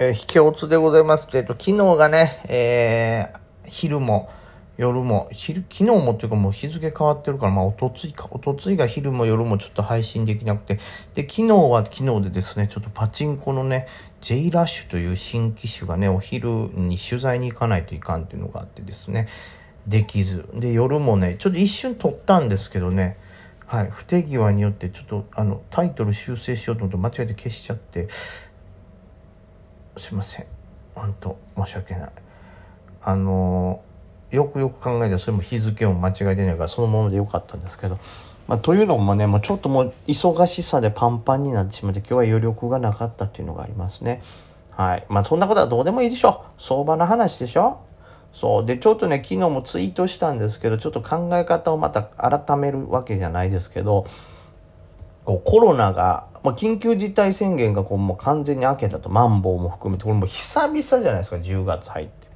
えー、引けおつでございます。えっと、昨日がね、えー、昼も夜も、昼、昨日もっていうかもう日付変わってるから、まあ、おとついか、おとついが昼も夜もちょっと配信できなくて、で、昨日は昨日でですね、ちょっとパチンコのね、J ラッシュという新機種がね、お昼に取材に行かないといかんっていうのがあってですね、できず。で、夜もね、ちょっと一瞬撮ったんですけどね、はい、不手際によってちょっとあのタイトル修正しようと思って間違えて消しちゃって。すいません。本当申し訳ない。あのよくよく考えたらそれも日付も間違えてないからそのままでよかったんですけど、まあ、というのもねもうちょっともう忙しさでパンパンになってしまって今日は余力がなかったっていうのがありますね。はい。まあそんなことはどうでもいいでしょう。相場の話でしょ。そう。でちょっとね昨日もツイートしたんですけどちょっと考え方をまた改めるわけじゃないですけどこうコロナが、まあ、緊急事態宣言がこうもう完全に明けたと。マンボウも含めて。これも久々じゃないですか。10月入って。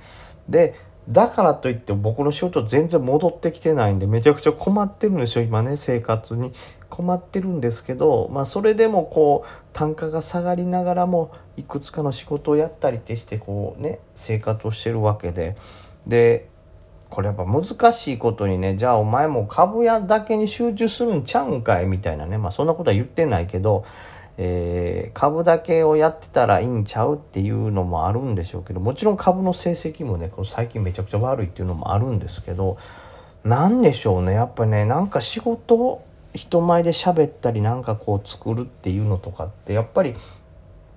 でだからといって僕の仕事全然戻ってきてないんでめちゃくちゃ困ってるんですよ。今ね生活に。困ってるんですけど、まあ、それでもこう単価が下がりながらもいくつかの仕事をやったりってしてこうね生活をしてるわけで。でこれやっぱ難しいことにねじゃあお前も株屋だけに集中するんちゃうんかいみたいなねまあそんなことは言ってないけど、えー、株だけをやってたらいいんちゃうっていうのもあるんでしょうけどもちろん株の成績もねこ最近めちゃくちゃ悪いっていうのもあるんですけど何でしょうねやっぱねなんか仕事人前で喋ったりなんかこう作るっていうのとかってやっぱり、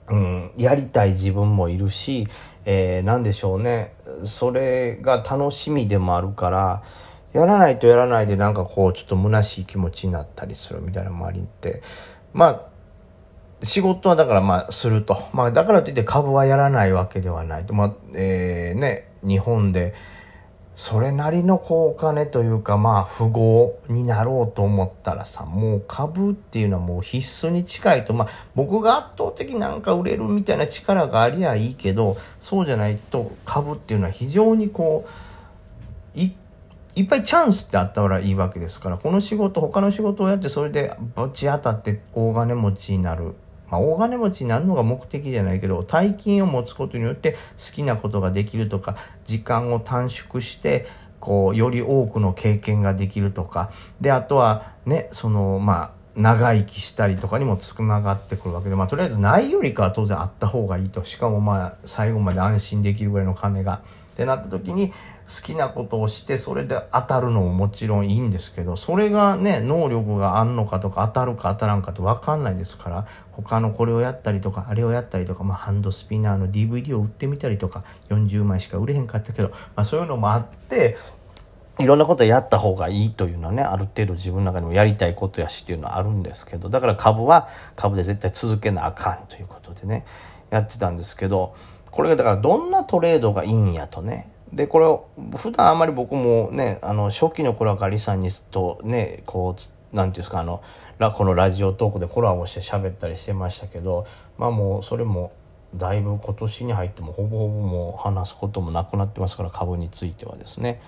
うん、やりたい自分もいるしえー、何でしょうね。それが楽しみでもあるからやらないとやらないでなんかこうちょっと虚しい気持ちになったりするみたいな周りって。まあ仕事はだからまあすると。まあだからといって株はやらないわけではないと。まあえー、ね日本でそれなりのこうお金というかまあ富豪になろうと思ったらさもう株っていうのはもう必須に近いと。まあ僕が圧倒的なんか売れるみたいな力がありゃいいけどそうじゃないと株っていうのは非常にこういいっぱいチャンスってあったらいいわけですからこの仕事他の仕事をやってそれでぶち当たって大金持ちになる。まあ、大金持ちになるのが目的じゃないけど大金を持つことによって好きなことができるとか時間を短縮してこうより多くの経験ができるとか。であとはねそのまあ長生きしたりとかにもつながってくるわけで、まあ、とりあえずないよりかは当然あった方がいいと。しかもまあ最後まで安心できるぐらいの金が。ってなった時に好きなことをしてそれで当たるのももちろんいいんですけどそれがね能力があんのかとか当たるか当たらんかって分かんないですから他のこれをやったりとかあれをやったりとか、まあ、ハンドスピナーの DVD を売ってみたりとか40枚しか売れへんかったけど、まあ、そういうのもあっていろんなことやった方がいいというのはねある程度自分の中でもやりたいことやしっていうのはあるんですけどだから株は株で絶対続けなあかんということでねやってたんですけどこれがだからどんなトレードがいいんやとねでこれを普段あんまり僕もねあの初期の頃はガリさんにとねこう何て言うんですかあのこのラジオトークでコラボして喋ったりしてましたけどまあもうそれもだいぶ今年に入ってもほぼほぼもう話すこともなくなってますから株についてはですね。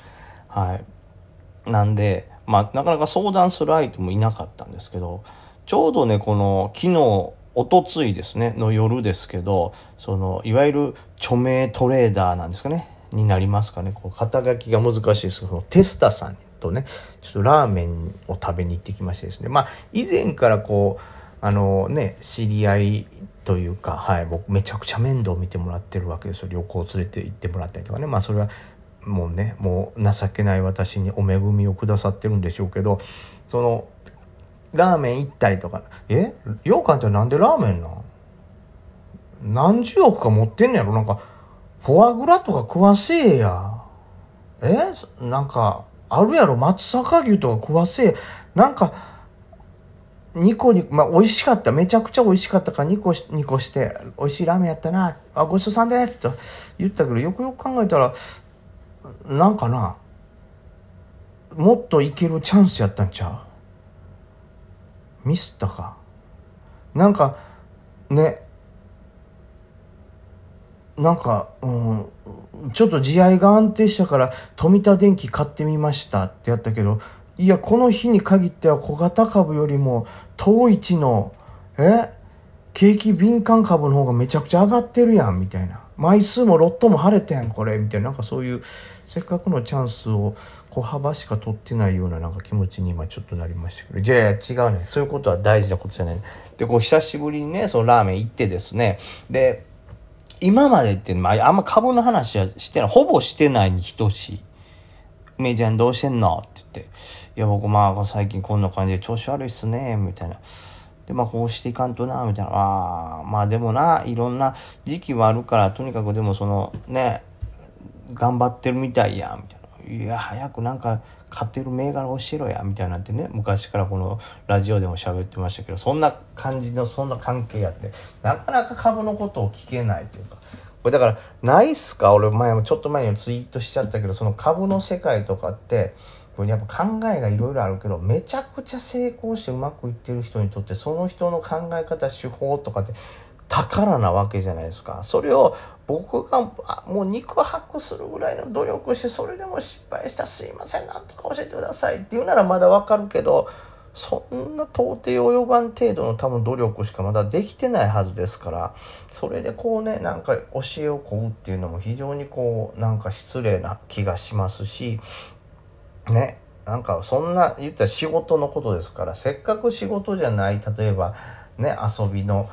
はい。なんでまあなかなか相談する相手もいなかったんですけどちょうどねこの昨日おとついですねの夜ですけどそのいわゆる著名トレーダーなんですかね。になりますかね。こう肩書きが難しいです。けどテスタさんとねちょっとラーメンを食べに行ってきましてですね。まあ以前からこうあのね知り合いというか、はい、僕めちゃくちゃ面倒見てもらってるわけですよ。旅行連れて行ってもらったりとかね。まあそれはもうねもう情けない私にお恵みをくださってるんでしょうけどそのラーメン行ったりとかえ？ようかんってなんでラーメンなん？何十億か持ってんねやろ？なんかフォアグラとか食わせえや。え？なんか、あるやろ？松阪牛とか食わせえ。なんか、ニコニコ、まあ、美味しかった。めちゃくちゃ美味しかったから、ニコニコして、美味しいラーメンやったな。あ、ごちそうさんですと言ったけど、よくよく考えたら、なんかな、もっといけるチャンスやったんちゃう？ミスったか？なんか、ね、なんか、うん、ちょっと地合いが安定したから富田電機買ってみましたってやったけどいやこの日に限っては小型株よりも当一のえ景気敏感株の方がめちゃくちゃ上がってるやんみたいな。枚数もロットも晴れてんこれみたいな。なんかそういうせっかくのチャンスを小幅しか取ってないようななんか気持ちに今ちょっとなりましたけど。じゃあ違うねそういうことは大事なことじゃない。でこう久しぶりにねそのラーメン行ってですね。で今までって、まあ、あんま株の話はしてない、ほぼしてないに等しい。めいちゃんどうしてんのって言って、いや、僕まあ最近こんな感じで調子悪いっすね、みたいな。で、まあこうしていかんとな、みたいな。あ、まあでもな、いろんな時期はあるから、とにかくでもその、ね、頑張ってるみたいや、みたいな。いや、早くなんか、買ってる銘柄教えろやみたいなんてね昔からこのラジオでも喋ってましたけどそんな感じのそんな関係やってなかなか株のことを聞けないというか。これだからないっすか？俺前もちょっと前にツイートしちゃったけどその株の世界とかってこれやっぱ考えがいろいろあるけどめちゃくちゃ成功してうまくいってる人にとってその人の考え方手法とかって宝なわけじゃないですか。それを僕がもう肉薄するぐらいの努力してそれでも失敗した。すいませんなんとか教えてくださいって言うならまだわかるけどそんな到底及ばん程度の多分努力しかまだできてないはずですからそれでこうねなんか教えを請うっていうのも非常にこうなんか失礼な気がしますしねなんかそんな言ったら仕事のことですからせっかく仕事じゃない例えばね遊びの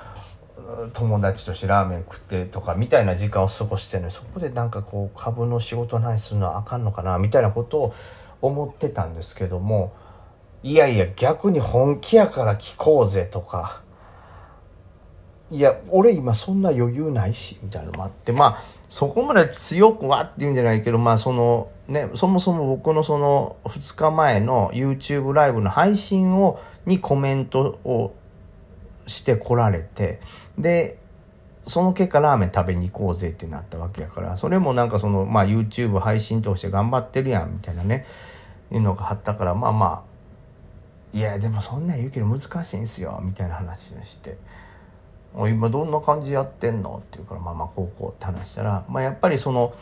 友達としてラーメン食ってとかみたいな時間を過ごしてるのにそこでなんかこう株の仕事何するのはあかんのかなみたいなことを思ってたんですけどもいやいや逆に本気やから聞こうぜとかいや俺今そんな余裕ないしみたいなのもあってまあそこまで強くはっていうんじゃないけどまあそのねそもそも僕のその2日前の YouTube ライブの配信をにコメントをしてこられてでその結果ラーメン食べに行こうぜってなったわけやからそれもなんかそのまあ YouTube 配信通して頑張ってるやんみたいなねいうのがあったからまあまあいやでもそんなん言うけど難しいんすよみたいな話をして「今どんな感じやってんの?」って言うからまあまあこうこうって話したらまあやっぱりその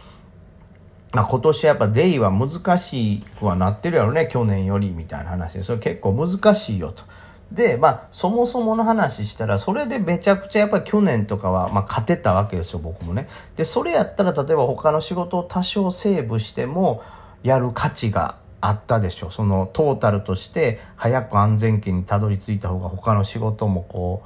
まあ今年はやっぱデイは難しくはなってるやろね去年よりみたいな話でそれ結構難しいよと。で、まあ、そもそもの話したら、それでめちゃくちゃやっぱり去年とかは、まあ、勝てたわけですよ、僕もね。で、それやったら、例えば他の仕事を多少セーブしても、やる価値があったでしょ。そのトータルとして、早く安全圏にたどり着いた方が他の仕事もこ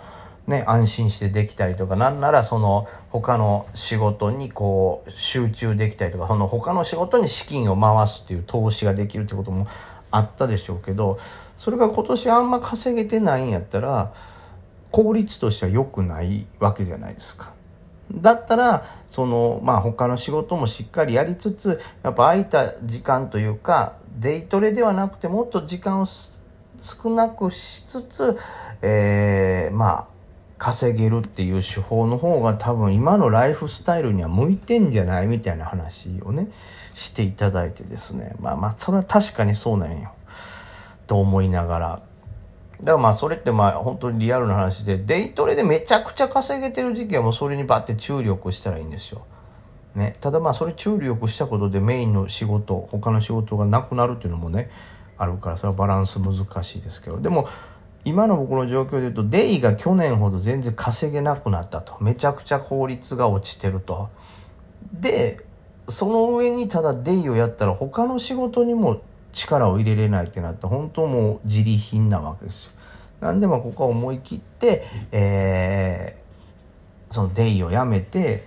う、ね、安心してできたりとか、なんならその他の仕事にこう集中できたりとか、その他の仕事に資金を回すっていう投資ができるってこともあったでしょうけど、それが今年あんま稼げてないんやったら効率としては良くないわけじゃないですか。だったらそのまあ他の仕事もしっかりやりつつやっぱ空いた時間というかデイトレではなくてもっと時間を少なくしつつ、えー、まあ稼げるっていう手法の方が多分今のライフスタイルには向いてんじゃないみたいな話をねしていただいてですねまあまあそれは確かにそうなんよ。と思いながら。だからまあそれってまあ本当にリアルな話で、デイトレでめちゃくちゃ稼げてる時期はもうそれにバッて注力したらいいんですよ。ね。ただまあそれ注力したことでメインの仕事、他の仕事がなくなるっていうのもね、あるからそれはバランス難しいですけど。でも今の僕の状況で言うと、デイが去年ほど全然稼げなくなったと。めちゃくちゃ効率が落ちてると。で、その上にただデイをやったら他の仕事にも力を入れれないってなって本当もう自利品なわけですよ。なんでもここは思い切って、えー、そのデイをやめて、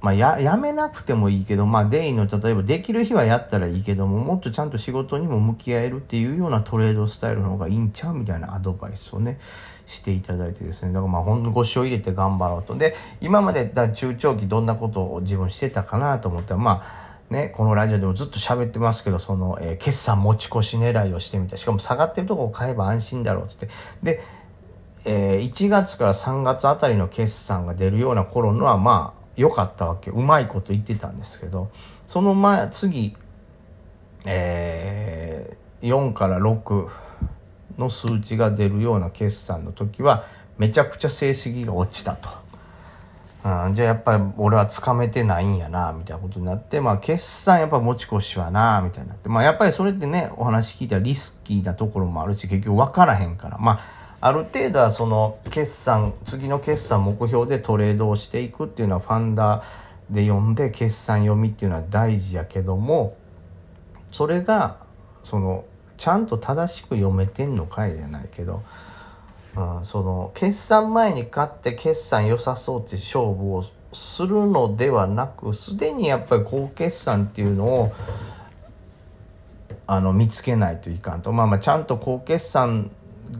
まあや、やめなくてもいいけど、まあ、デイの、例えばできる日はやったらいいけども、もっとちゃんと仕事にも向き合えるっていうようなトレードスタイルの方がいいんちゃうみたいなアドバイスをね、していただいてですね。だからまあ、ほんと腰を入れて頑張ろうと。で、今までだ中長期どんなことを自分してたかなと思ったら、まあ、ね、このラジオでもずっと喋ってますけど、その、えー、決算持ち越し狙いをしてみた。しかも下がってるとこを買えば安心だろうって。で、えー、1月から3月あたりの決算が出るような頃のは、まあ、良かったわけうまいこと言ってたんですけど、その前、次、えー、4から6の数値が出るような決算の時は、めちゃくちゃ成績が落ちたと。うん、じゃあやっぱり俺はつかめてないんやな、みたいなことになって、まあ決算やっぱ持ち越しはな、みたいになって、まあやっぱりそれってね、お話聞いたらリスキーなところもあるし、結局分からへんから、まあある程度はその決算次の決算目標でトレードをしていくっていうのはファンダで読んで決算読みっていうのは大事やけどもそれがそのちゃんと正しく読めてんのかいじゃないけど、うん、その決算前に勝って決算良さそうって勝負をするのではなくすでにやっぱり高決算っていうのをあの見つけないといかんと。まあまあちゃんと高決算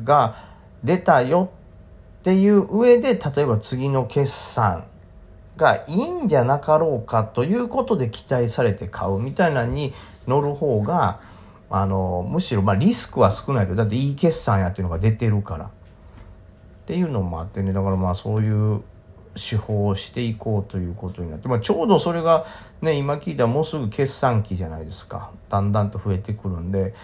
が出たよっていう上で例えば次の決算がいいんじゃなかろうかということで期待されて買うみたいなのに乗る方があのむしろまあリスクは少ないと。だっていい決算やっていうのが出てるから。っていうのもあってねだからまあそういう手法をしていこうということになって、まあ、ちょうどそれがね今聞いたらもうすぐ決算期じゃないですか。だんだんと増えてくるんで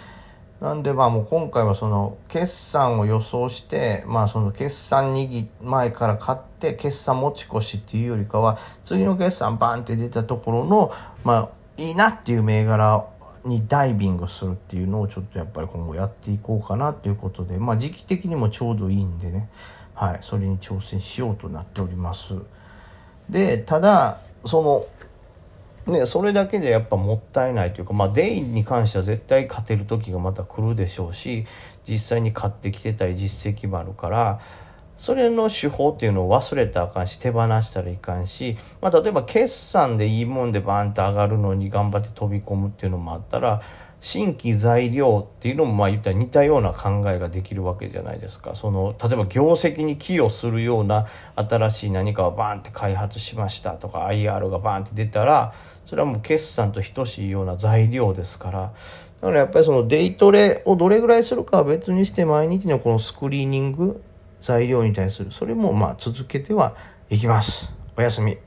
なんでまあもう今回はその決算を予想してまあその決算に前から買って決算持ち越しっていうよりかは次の決算バンって出たところのまあいいなっていう銘柄にダイビングするっていうのをちょっとやっぱり今後やっていこうかなということでまあ時期的にもちょうどいいんでね。はい。それに挑戦しようとなっております。でただそのね、それだけでやっぱもったいないというか、まあ、デイに関しては絶対勝てる時がまた来るでしょうし実際に勝ってきてたり実績もあるからそれの手法っていうのを忘れたらあかんし手放したらいかんし、まあ、例えば決算でいいもんでバーンと上がるのに頑張って飛び込むっていうのもあったら新規材料っていうのもまあ言ったら似たような考えができるわけじゃないですか。その例えば業績に寄与するような新しい何かをバーンって開発しましたとか IR がバーンって出たらそれはもう決算と等しいような材料ですから。だからやっぱりそのデイトレをどれぐらいするかは別にして毎日のこのスクリーニング材料に対するそれもまあ続けてはいきます。おやすみ。